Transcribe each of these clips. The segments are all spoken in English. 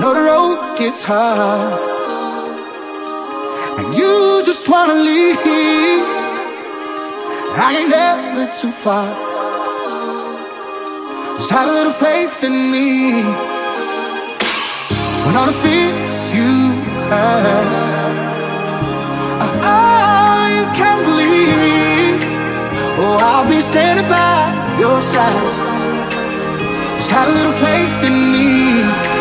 Know the road gets hard, and you just wanna leave. I ain't never too far. Just have a little faith in me. When all the fears you have, oh, uh-uh, you can believe. Oh, I'll be standing by your side. Just have a little faith in me.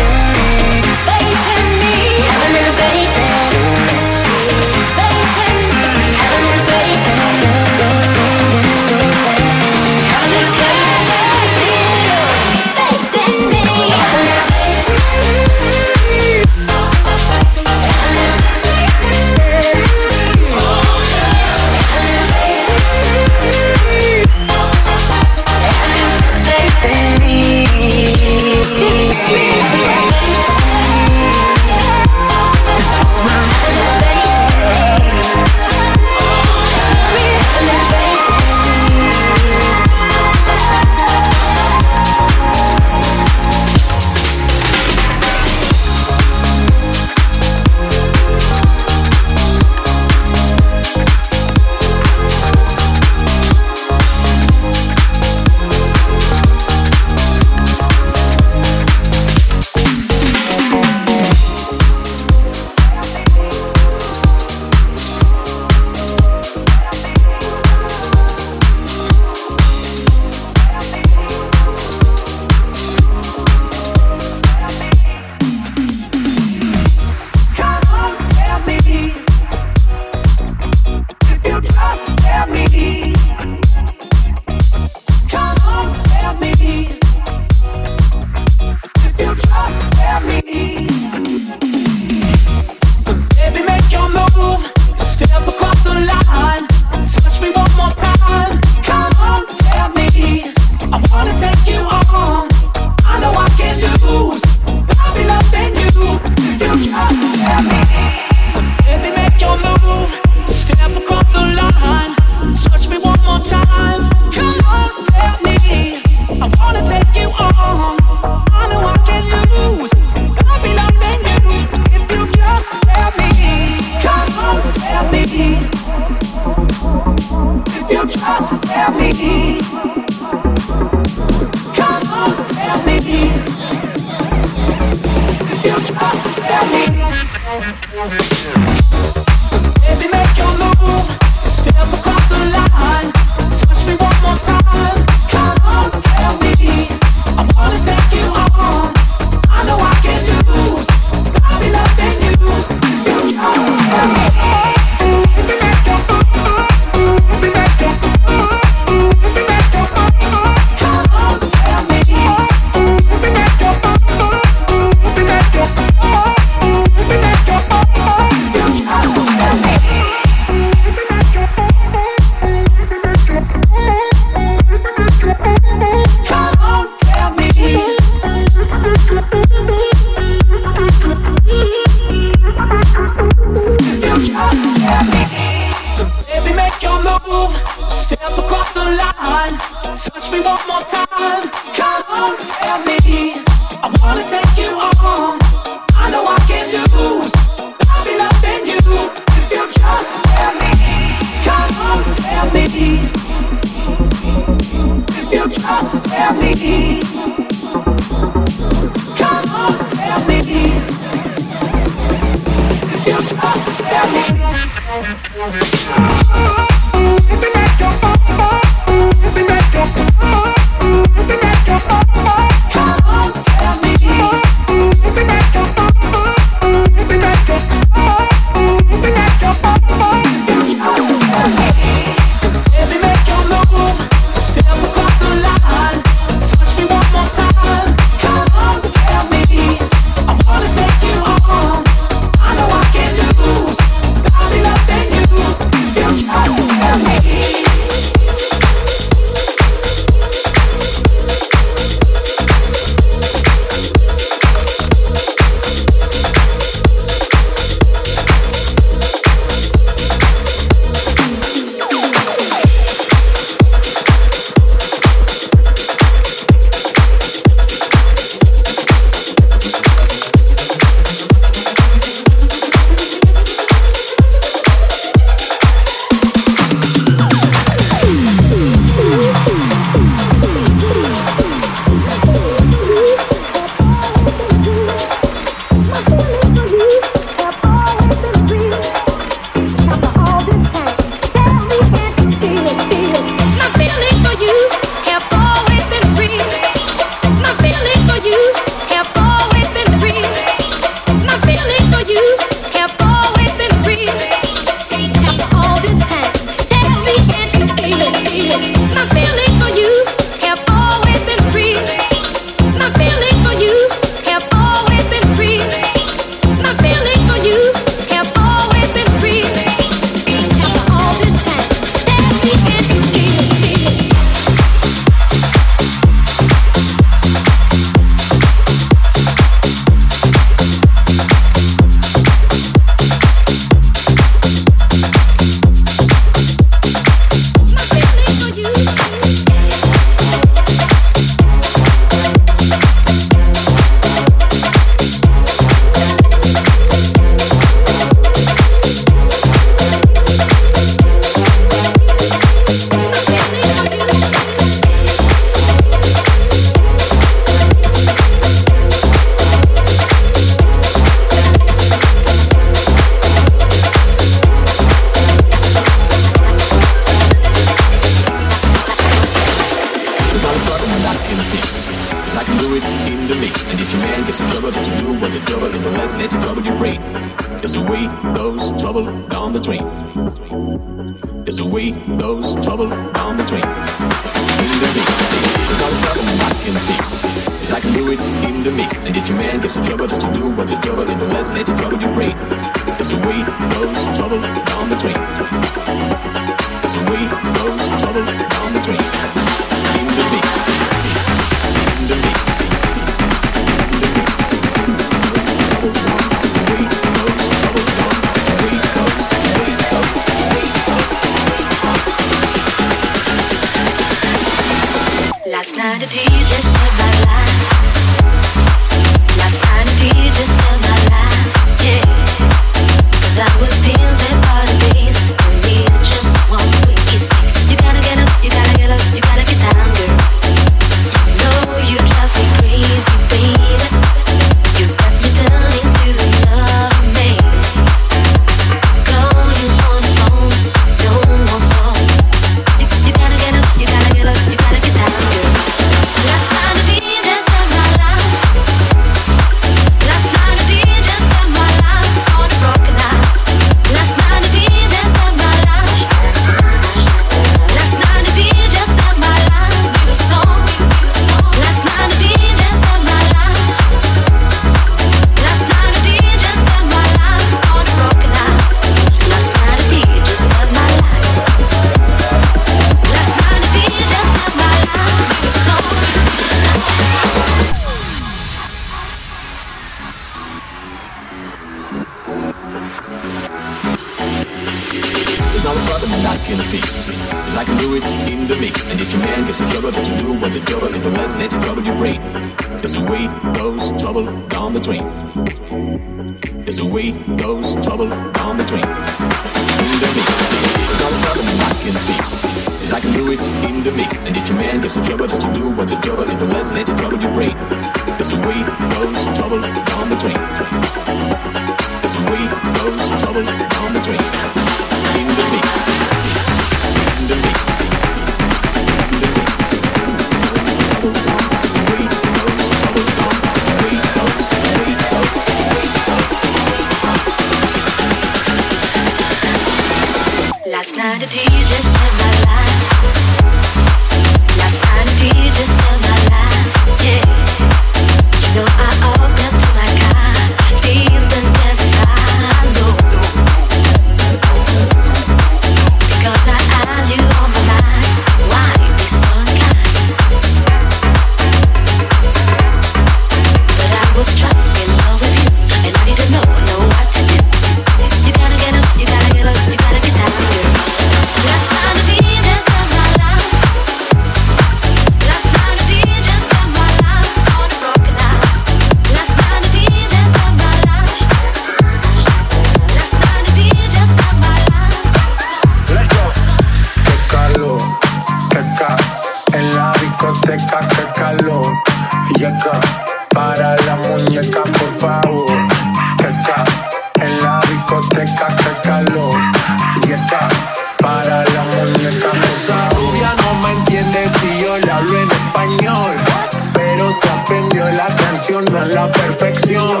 perfección.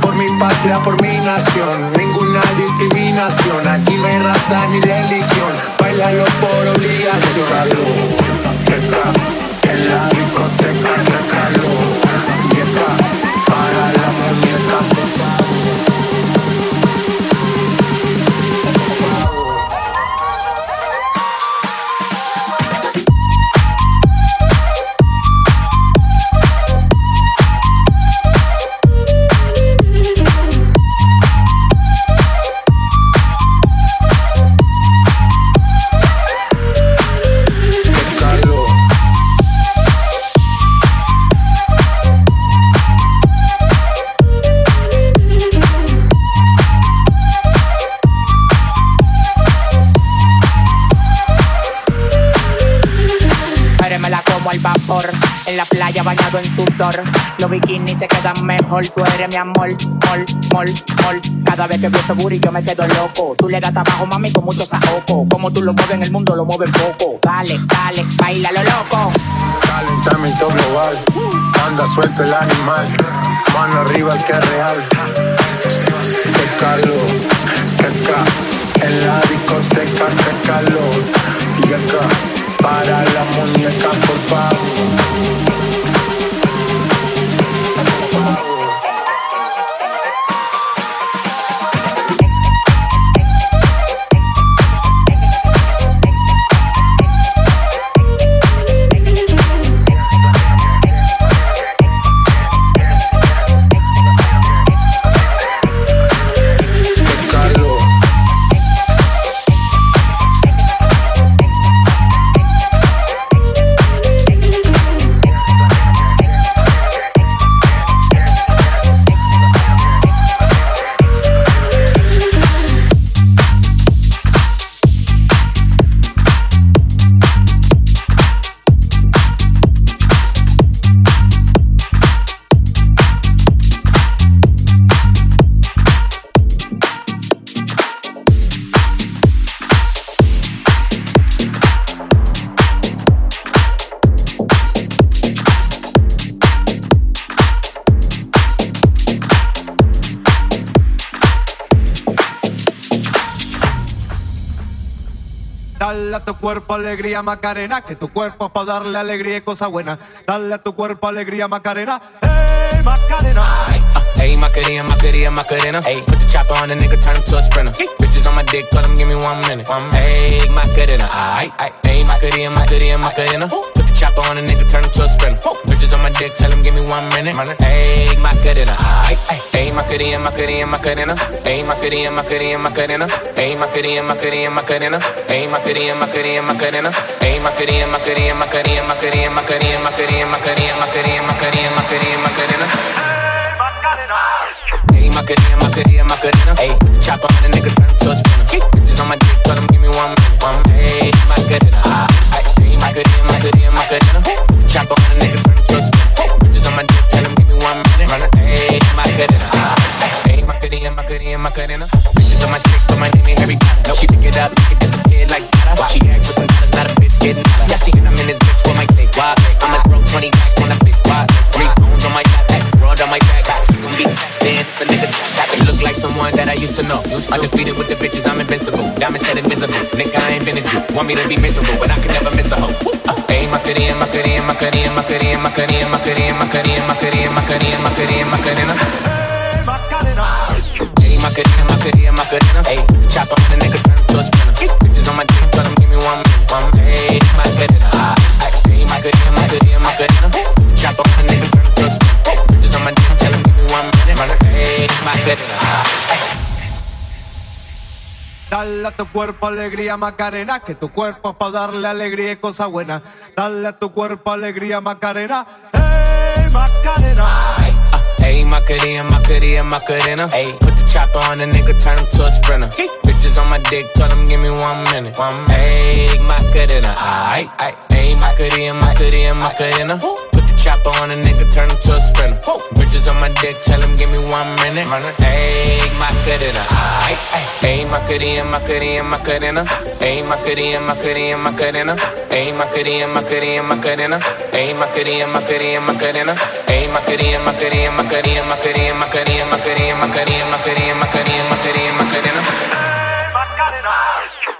Por mi patria, por mi nación, ninguna discriminación. Aquí no hay raza ni religión, bailalo por obligación. En la discoteca. Los bikinis te quedan mejor, tú eres mi amor, mol, mol, mol. Cada vez que veo ese yo me quedo loco. Tú le das trabajo, mami, con mucho saoco. Como tú lo mueves en el mundo, lo mueves poco. Dale, dale, baila lo loco. Calentamiento global, anda suelto el animal. Mano arriba el que es real. Qué calor, qué. En la discoteca que calor y acá para la muñeca por favor. alegría, Macarena, que tu cuerpo es para darle alegría y cosa buena. Dale a tu cuerpo alegría, Macarena. ¡Hey, Macarena! Ah, hey, Macarena, Macarena, Macarena. Hey, put the chopper on the nigga, turn him to a sprinter. Hey. Bitches on my dick, tell him give me one minute. One minute. Hey, Macarena. Hey, Macarena, Macarena, Macarena. Chopper on a nigga, turn him to a sprinter. Bitches on my dick, tell him give me one minute. Ayy, Macarena. Ayy, Macarena, Macarena, Macarena. Ayy, Macarena, Macarena, Macarena. Ayy, Macarena, Macarena, Macarena. Ayy, Macarena, Macarena, Macarena. Ayy, Macarena, Macarena, Macarena, Macarena, Macarena, Macarena, Macarena, Macarena, Macarena, Macarena, Macarena. Ayy, Macarena, Macarena, Macarena. Ayy, put the chopper on a nigga, turn him to a sprinter. Bitches on my dick, tell him give me one minute. One minute. Ayy, Macarena. Ayy, Macarena, Macarena, Macarena. Put the chopper on a nigga, turn him to a sprinter. Bitches on my dick, tell him give me one minute. Ayy, Macarena. Ayy, Macarena, Macadam, Macadam, Macadam. Chop on a nigga, turn to a spinner. Bitches on my dick, tell him, give me one minute. Run a Macadam. Bitches on my stick, put my name in Harry Potter. She pick it up, make it disappear like that. She act with some niggas, not a bitch getting up. Yeah, thinking I'm in this bitch for my click. Why? I'ma throw 20 racks on a bitch. Why? Three phones on my back, broad on my back. You can be dancing, nigga. Look like someone that I used to know. I'm undefeated with the bitches, I'm invincible. Diamond said invisible. Nigga, I ain't been a Jew. Want me to be miserable, but I can never miss a hoe. Ayy, Macarena, Macarena, Macarena, Macarena, Macarena, Macarena, Macarena, Macarena, Macarena, Macarena, Macarena. Ayy, Macarena, Macarena, Macarena. Ayy, chop on the nigga, turn to a. Bitches on my dick, tell him give me one minute. One Macarena. Ayy, Macarena, Macarena, Macarena. Chop on the nigga, turn to a. Bitches on my dick, tell him give me one minute. Ayy, Macarena. Dale a tu cuerpo alegría Macarena, que tu cuerpo es para darle alegría y cosa buena. Dale a tu cuerpo alegría Macarena, hey Macarena. Ayy, Macarena, Macarena, Macarena. Ayy, put the chopper on a nigga, turn him to a sprinter. Bitches on my dick, tell him give me one minute. One Ayy, Macarena. Ayy, ayy, ayy, Macarena, Macarena, Macarena. The chopper on a nigga, turn him to a sprinter. Bitches on my dick, tell him give me one minute. Ayy, Macarena. Ayy, Macarena, Macarena, Macarena. Ayy, Macarena, Macarena, Macarena. Ayy, Macarena, Macarena, Macarena. Ayy, Macarena, Macarena, Macarena. Ayy, Macarena, Macarena. Macarena, Macarena, Macarena, Macarena, Macarena, Macarena, Macarena, Macarena, Macarena.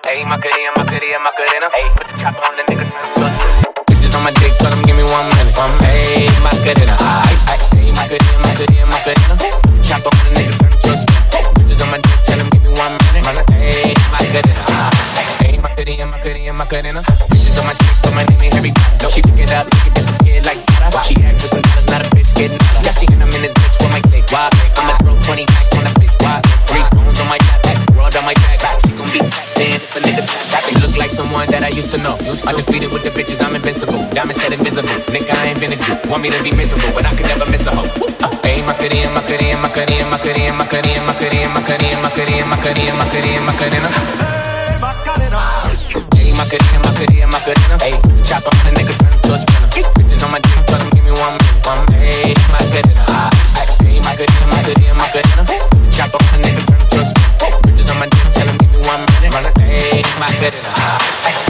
Ayy, Macarena, Macarena, Macarena. Ayy, put the chopper on the nigga, turn him to a sprinter. On my dick, tell him give me one minute. One Ayy, Macarena. Ayy, Macarena, Macarena, Macarena. Chopper on the nigga, turn him to a sprinter. Bitches on my dick, tell him give me one minute. Ayy, Macarena. Ayy, Macarena, Macarena, Macarena. Bitches on my stick, but my name ain't Harry Potter. She pick it up, make it disappear like that. She asked for some dollars, not a bitch getting out. Y'all thinking I'm in this bitch for my click. Why? I'ma throw 20 racks on a someone that I used to know. Undefeated with the bitches, I'm invincible. Diamond said invisible. Nigga, I ain't been a Jew. Want me to be miserable, but I can never miss a hoe. Ayy, Macarena, Macarena, Macarena, Macarena, Macarena, Macarena, Macarena, Macarena, Macarena, Macarena, Macarena. Ayy, Macarena, Macarena, Macarena. Ayy, chop on the nigga, turn to a sprinter. Bitches on my dick, tell him give me one minute. One Ayy, Macarena. Ayy, Macarena, Macarena, Macarena. Chop on the nigga, turn him to a make my bed in a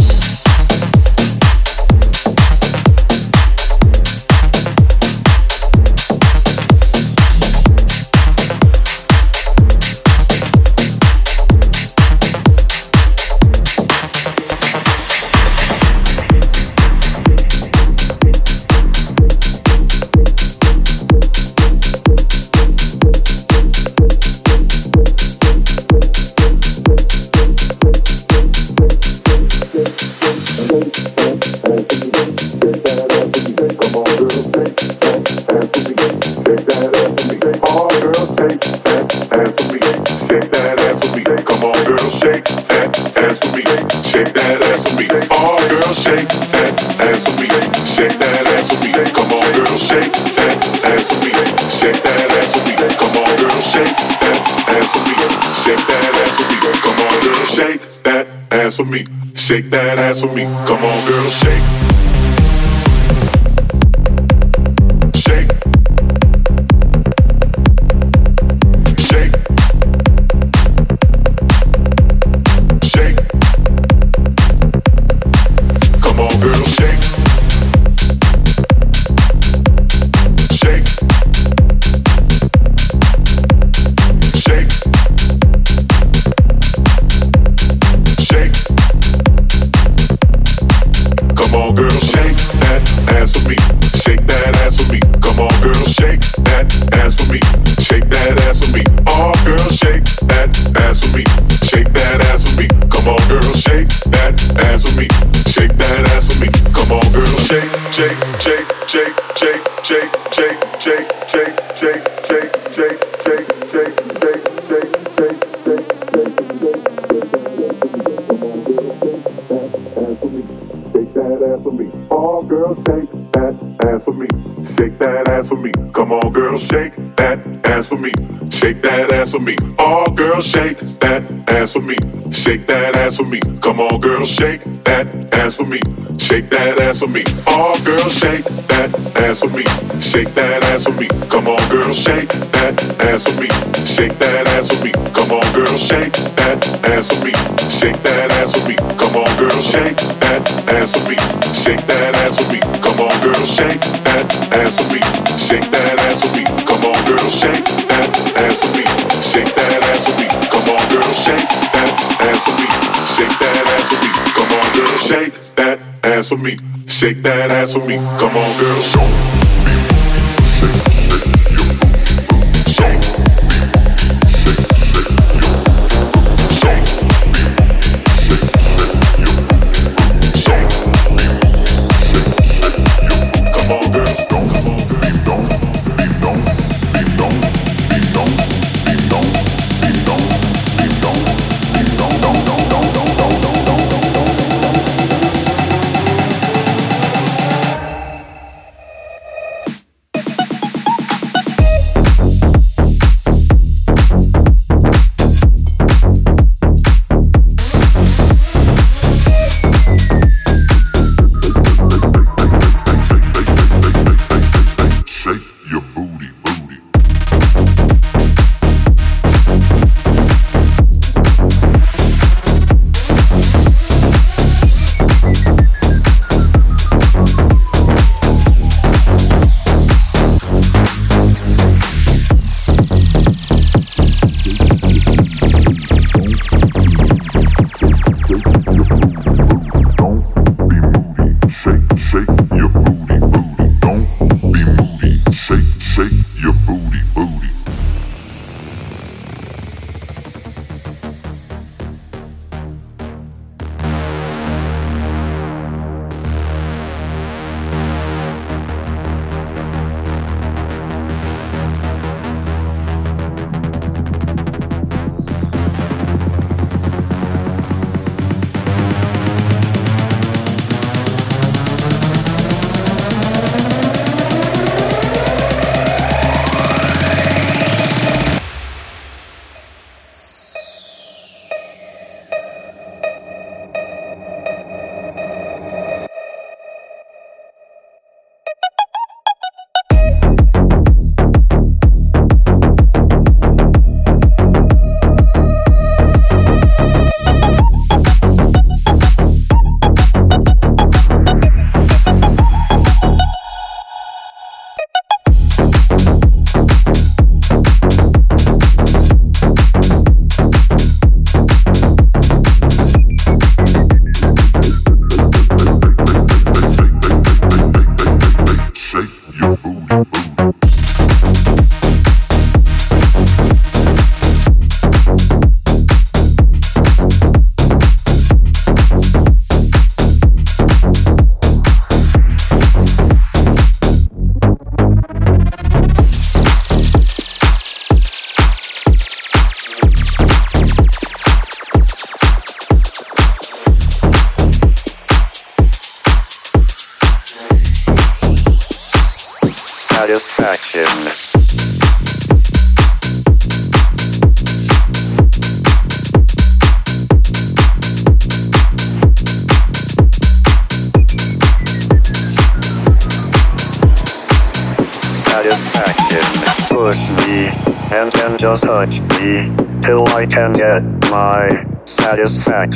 Shake that ass for me. Come on, girl, shake. For me. All girls shake that ass for me. Shake that ass for me. Come on, girls, shake that ass for me. Shake that ass for me. All girls shake that ass for me. Shake that ass for me. Come on, girls shake that ass for me. Shake that ass for me. Come on, girls, shake that ass for me. Shake that ass for me. Come on, girls, shake that ass for me. Shake that ass for me. Come on, girls, shake that ass for me. Shake that ass for me. Come on, girls, shake that ass for me. Shake that ass for me. Come on, girls, shake that ass for me. Shake that ass for me. Come on, girl, shake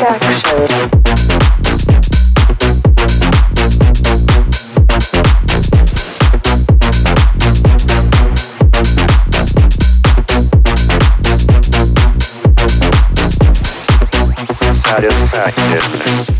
satisfaction. Satisfaction.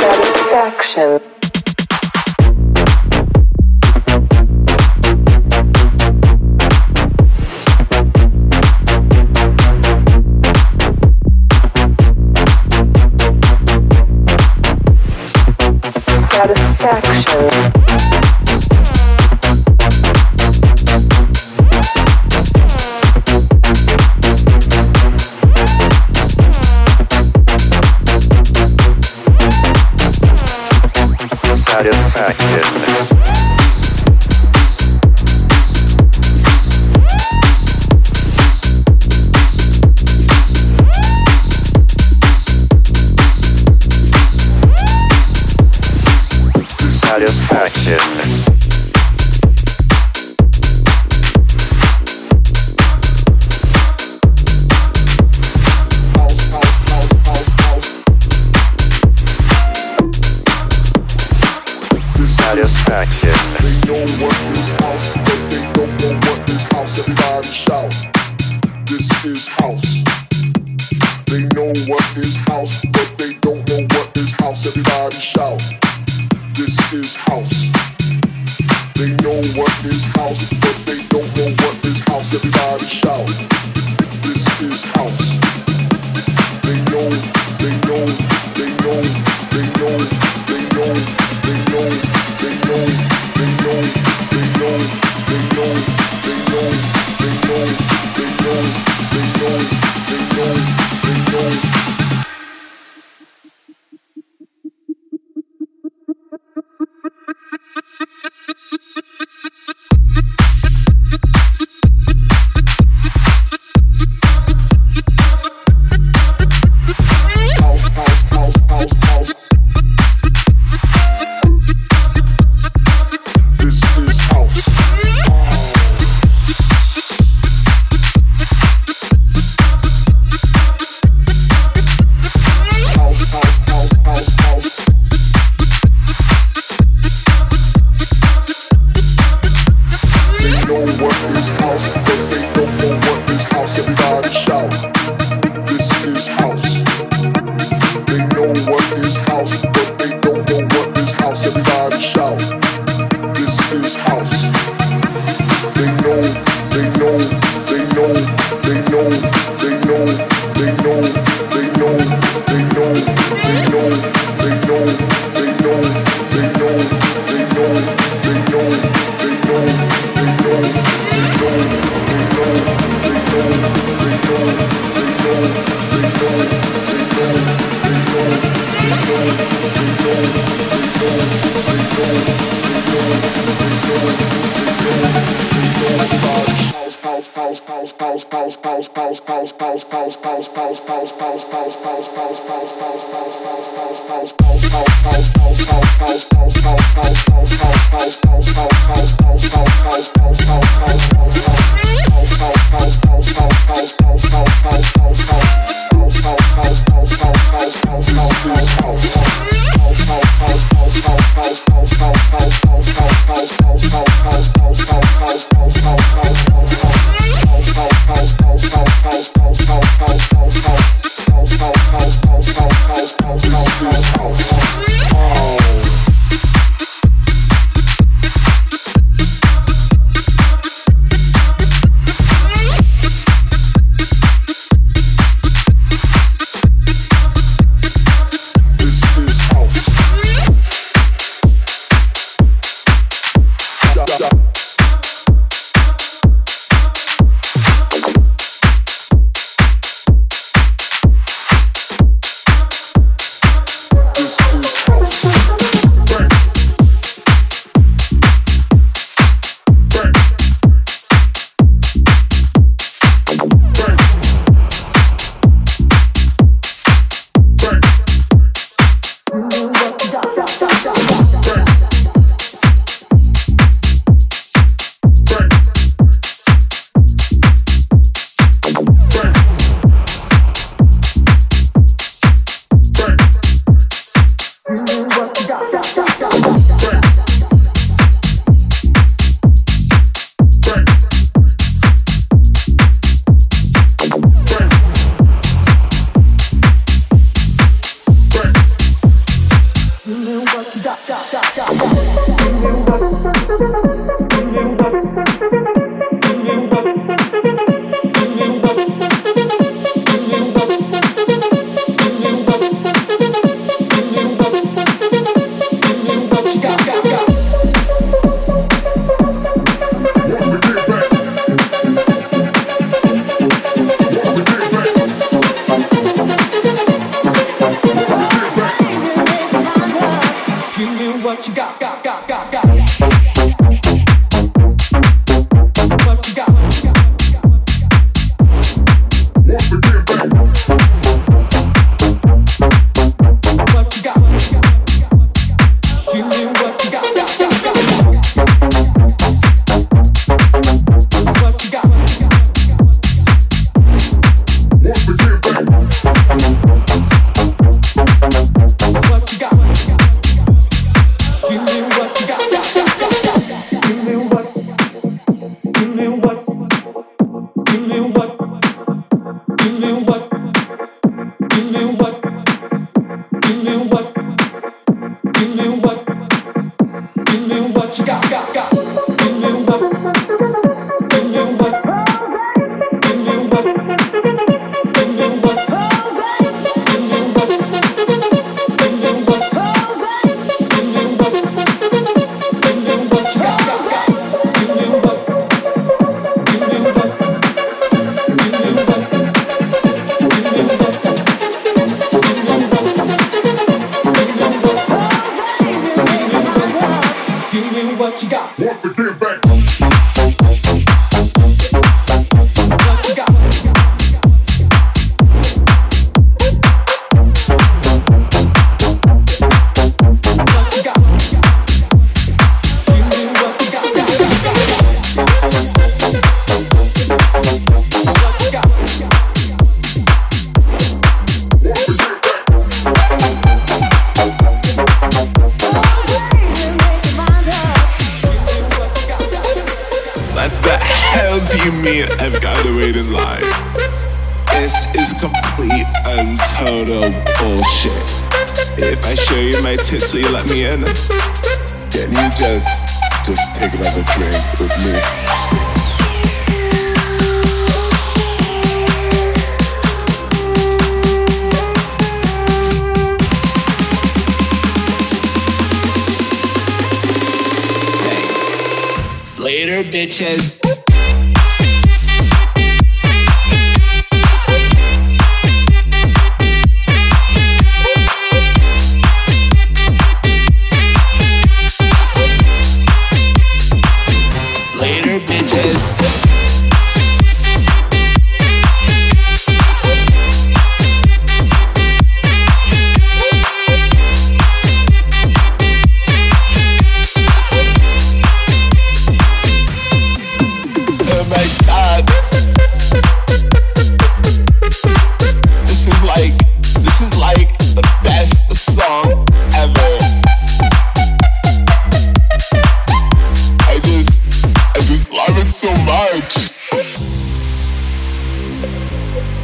Satisfaction. satisfaction. Satisfaction.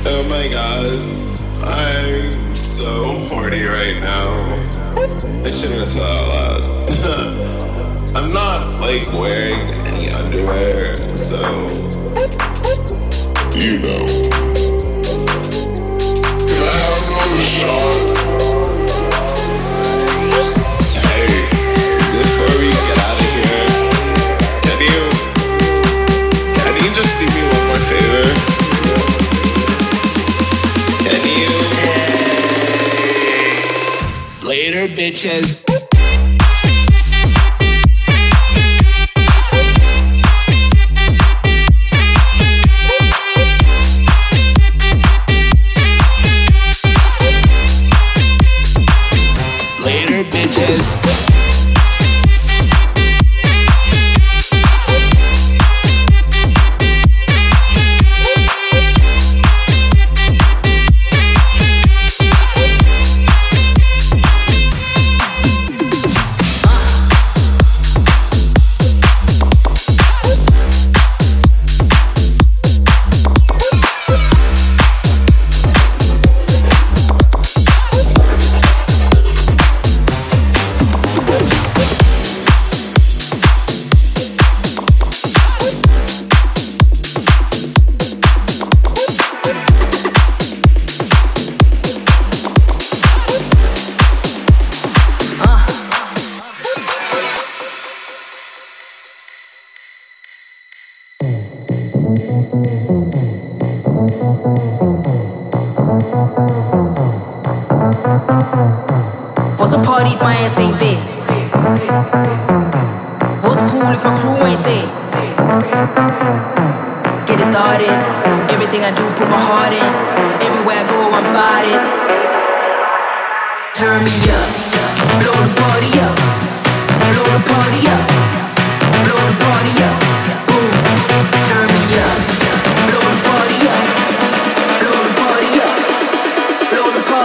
Oh my god, I'm so horny right now. I shouldn't have said that out loud. I'm not like wearing any underwear, so you know. Can I have another shot? bitches.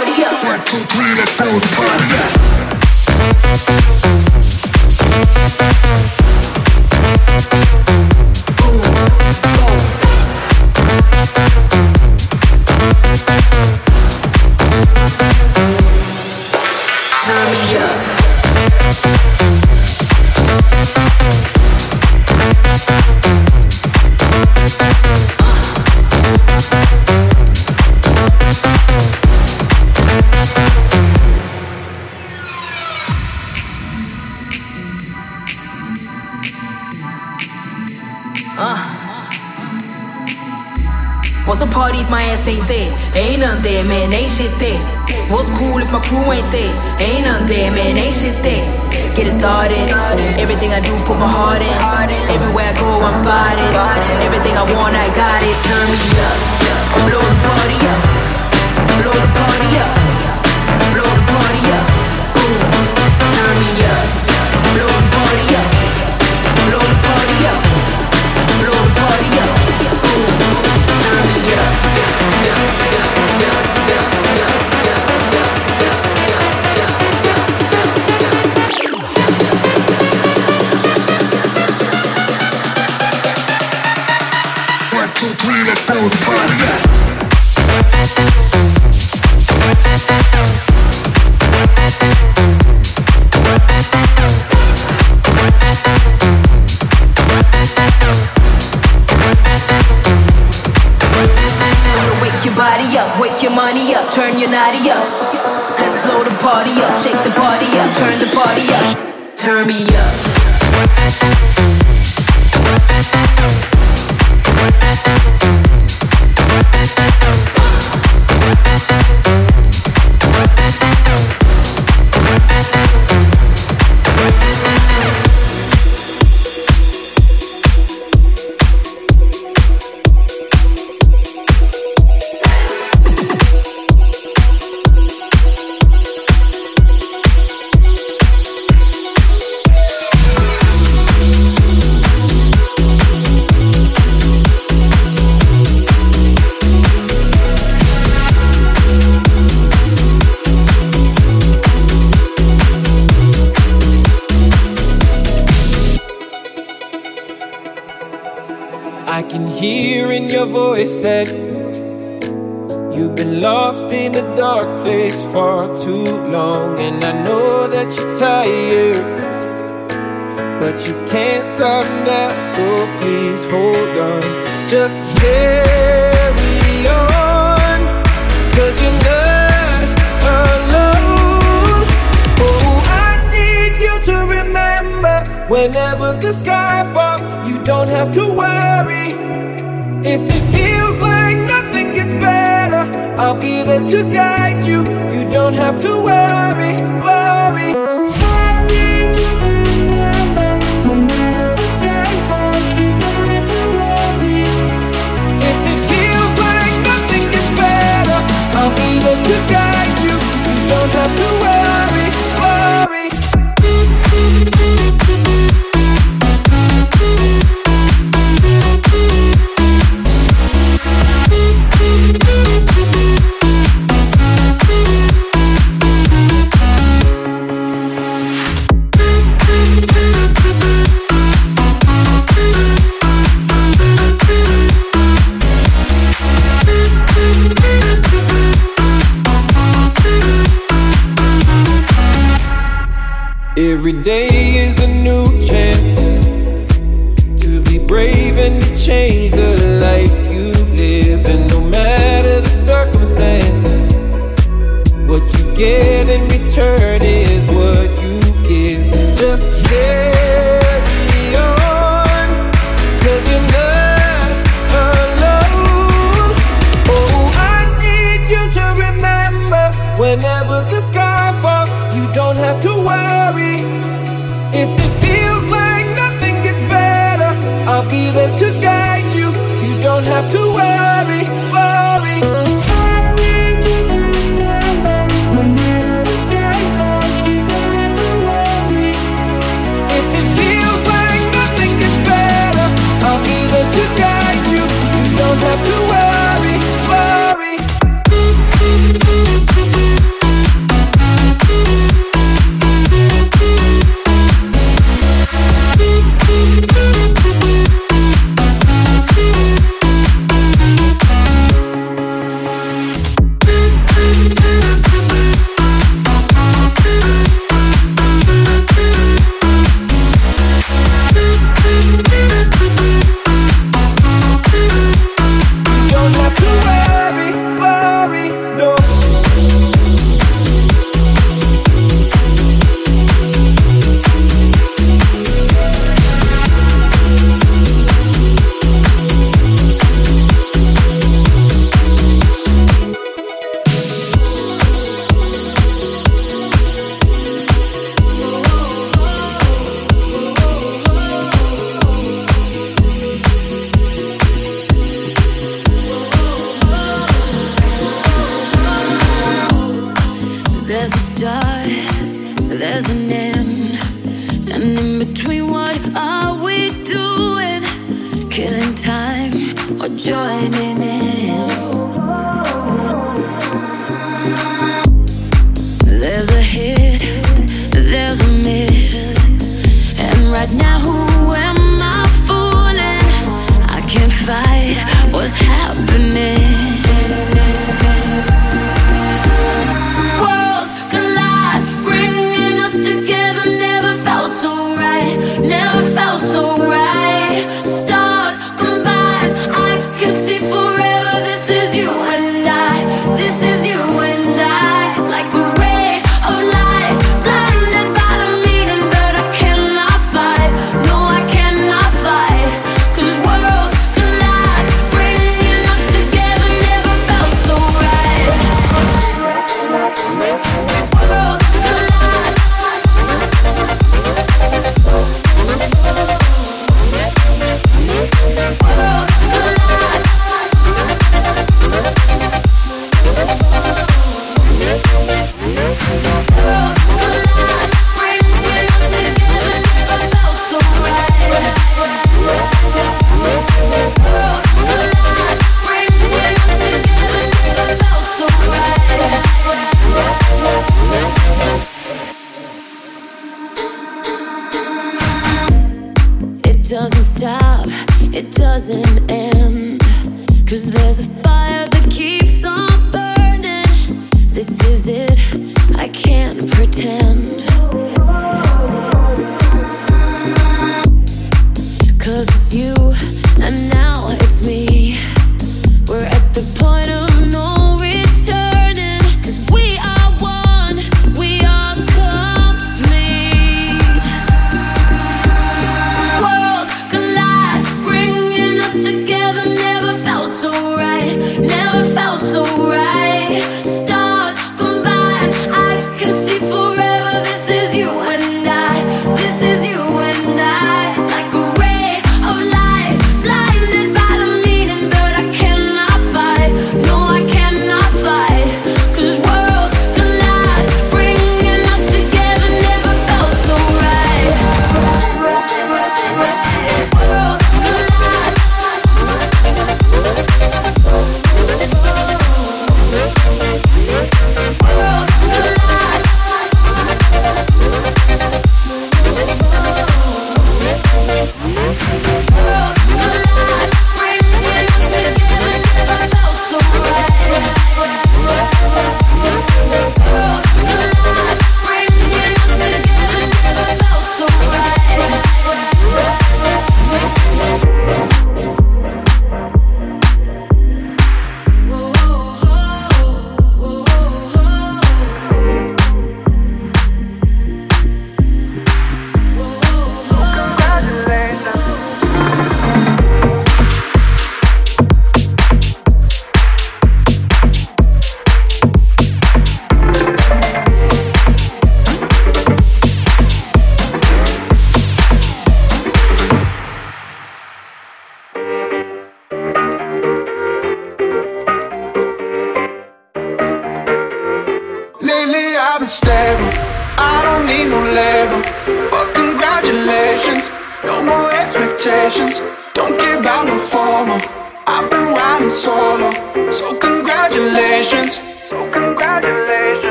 One, two, three, let's blow the party up. None there, man, ain't shit there. What's cool if my crew ain't there? Ain't none there, man, ain't shit there. Get it started. Everything I do, put my heart in. Everywhere I go, I'm spotted. Everything I want, I got it. Turn me up. Blow the party up. Blow the party up. Blow the party up. Turn me up. Blow the party up. Blow the party up. Blow the party up. Turn me up. One, your voice that you've been lost in a dark place for too long. And I know that you're tired, but you can't stop now. So please hold on. Just carry on, cause you're not alone. Oh, I need you to remember whenever the sky falls, you don't have to worry. If it feels like nothing gets better, I'll be there to guide you. You don't have to worry, worry.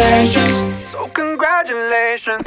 Congratulations. So congratulations.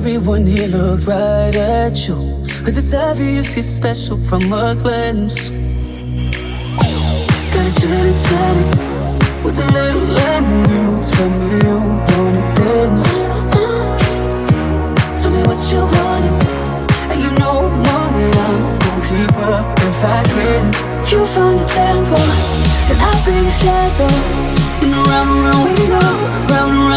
Everyone here looked right at you. Cause it's obvious you're special from a glance. Got a chatty chatty with a little line in you. Tell me you wanna dance. Tell me what you wanted. And you know I'm on it. I'm gonna keep up if I can. You find the tempo, then I'll be the shadow. And around and round we go, round and round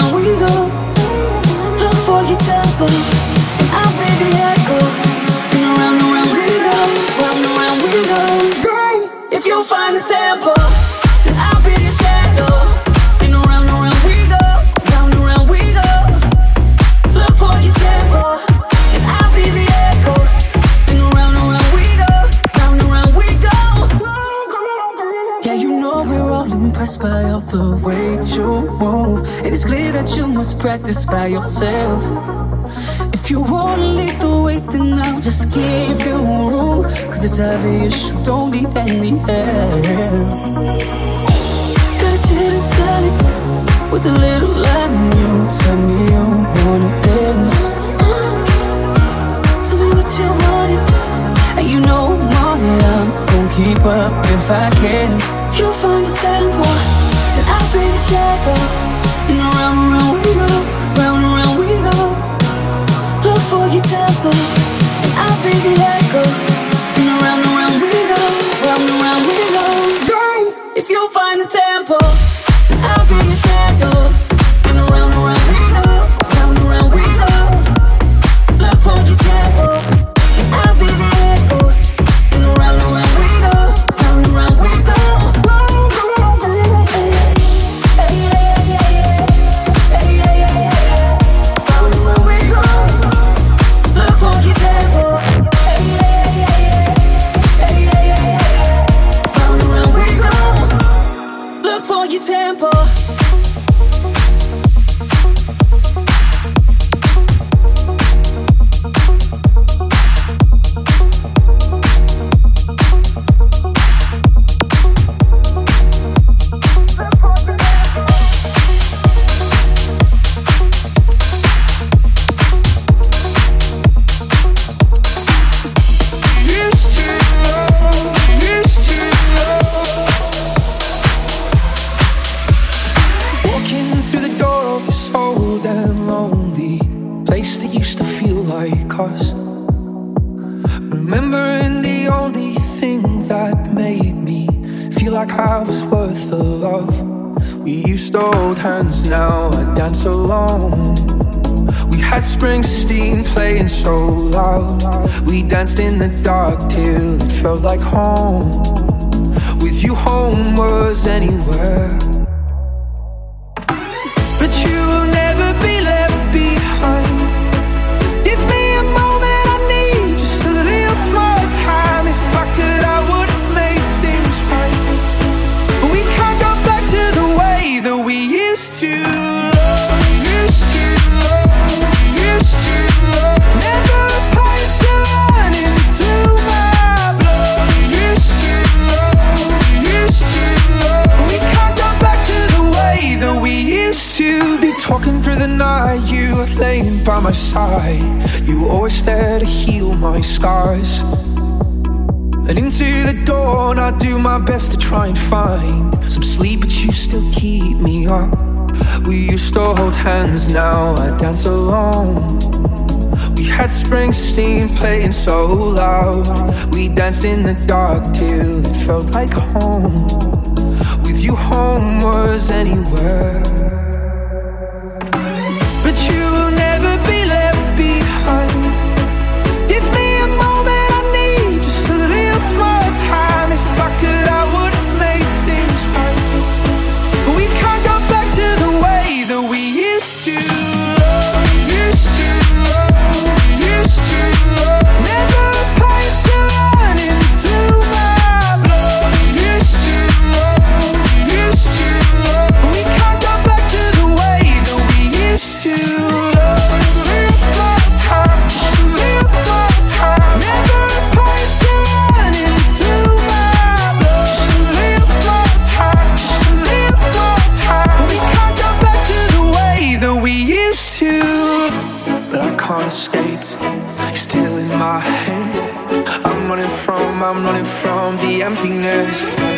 practice by yourself. If you wanna lead the way, then I'll just give you room. Cause it's obvious you don't need any help. Got a chill and it with a little line in you. Tell me you wanna dance. Tell me what you wanted, and you know I'm on it. I'm gon' keep up if I can. If you find the tempo, then I'll be the shadow. And around and round we go, round and round we go. Look for your tempo, and I'll be the echo. Remembering the only thing that made me feel like I was worth the love. We used to hold hands, now I dance alone. We had Springsteen playing so loud. We danced in the dark till it felt like home. With you, home was anywhere. by my side. You were always there to heal my scars. And into the dawn, I do my best to try and find some sleep, but you still keep me up. We used to hold hands, now I dance alone. We had Springsteen playing so loud. We danced in the dark till it felt like home. With you, home was anywhere. I'm running from the emptiness.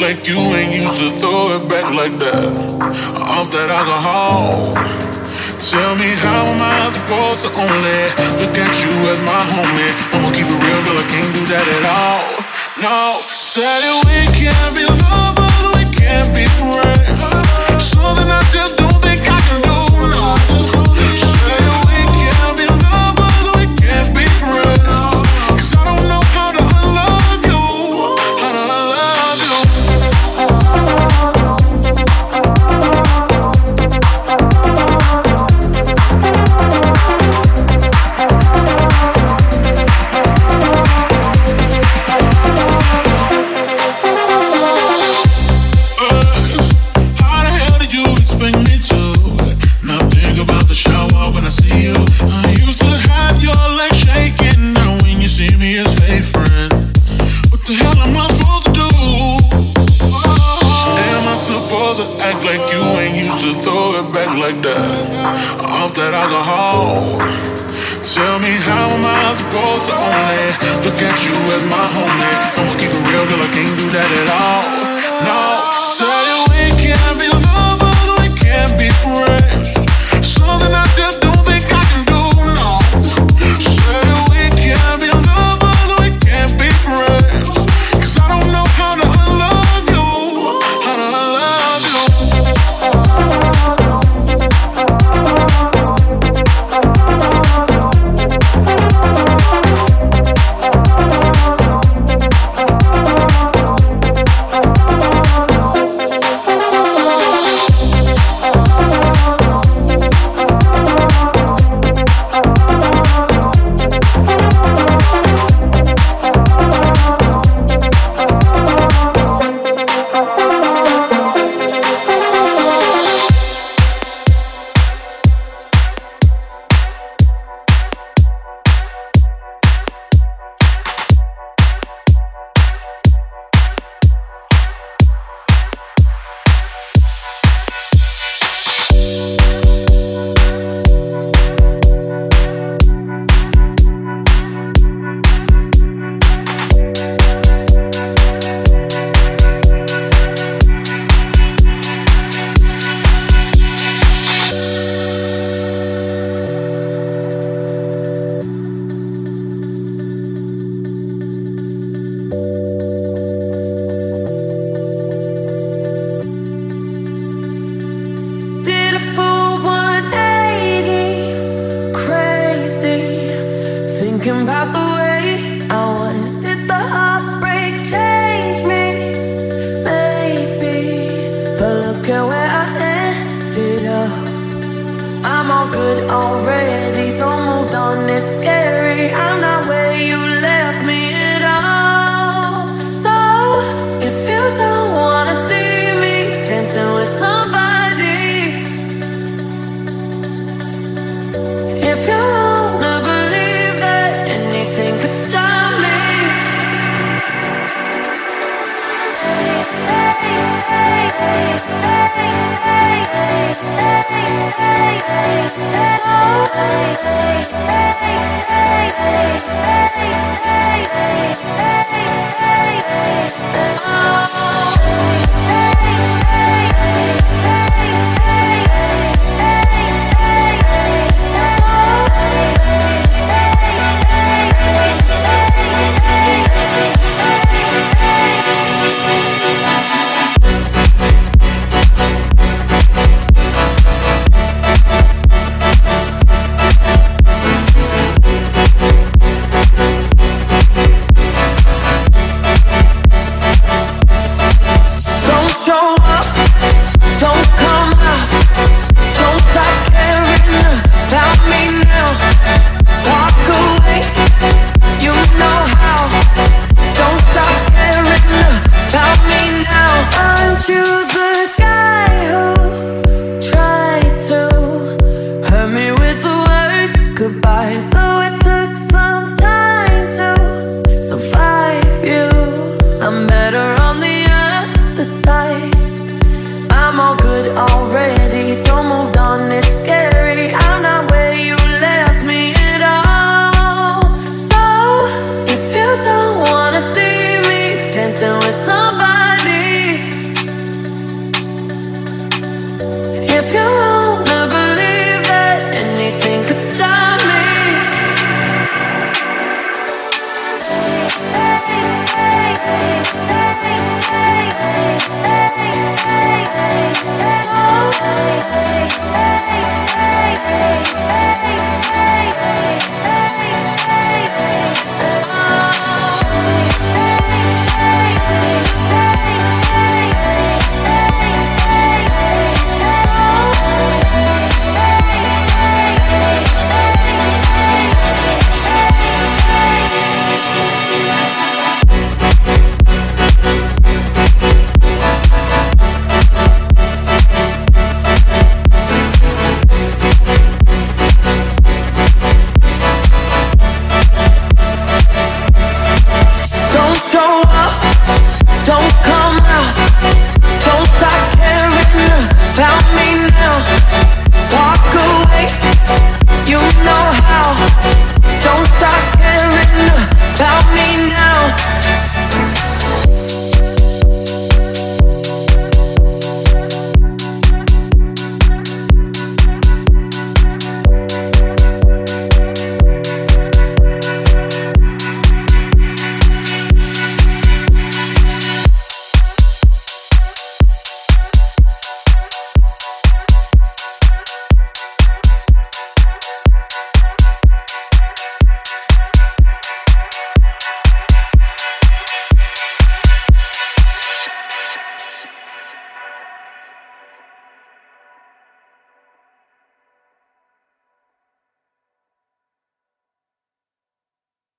like you ain't used to throw it back like that. Off that alcohol. Tell me how am I supposed to only look at you as my homie? I'ma keep it real, girl. I can't do that at all. No, said we can't be lovers, we can't be friends. So then I just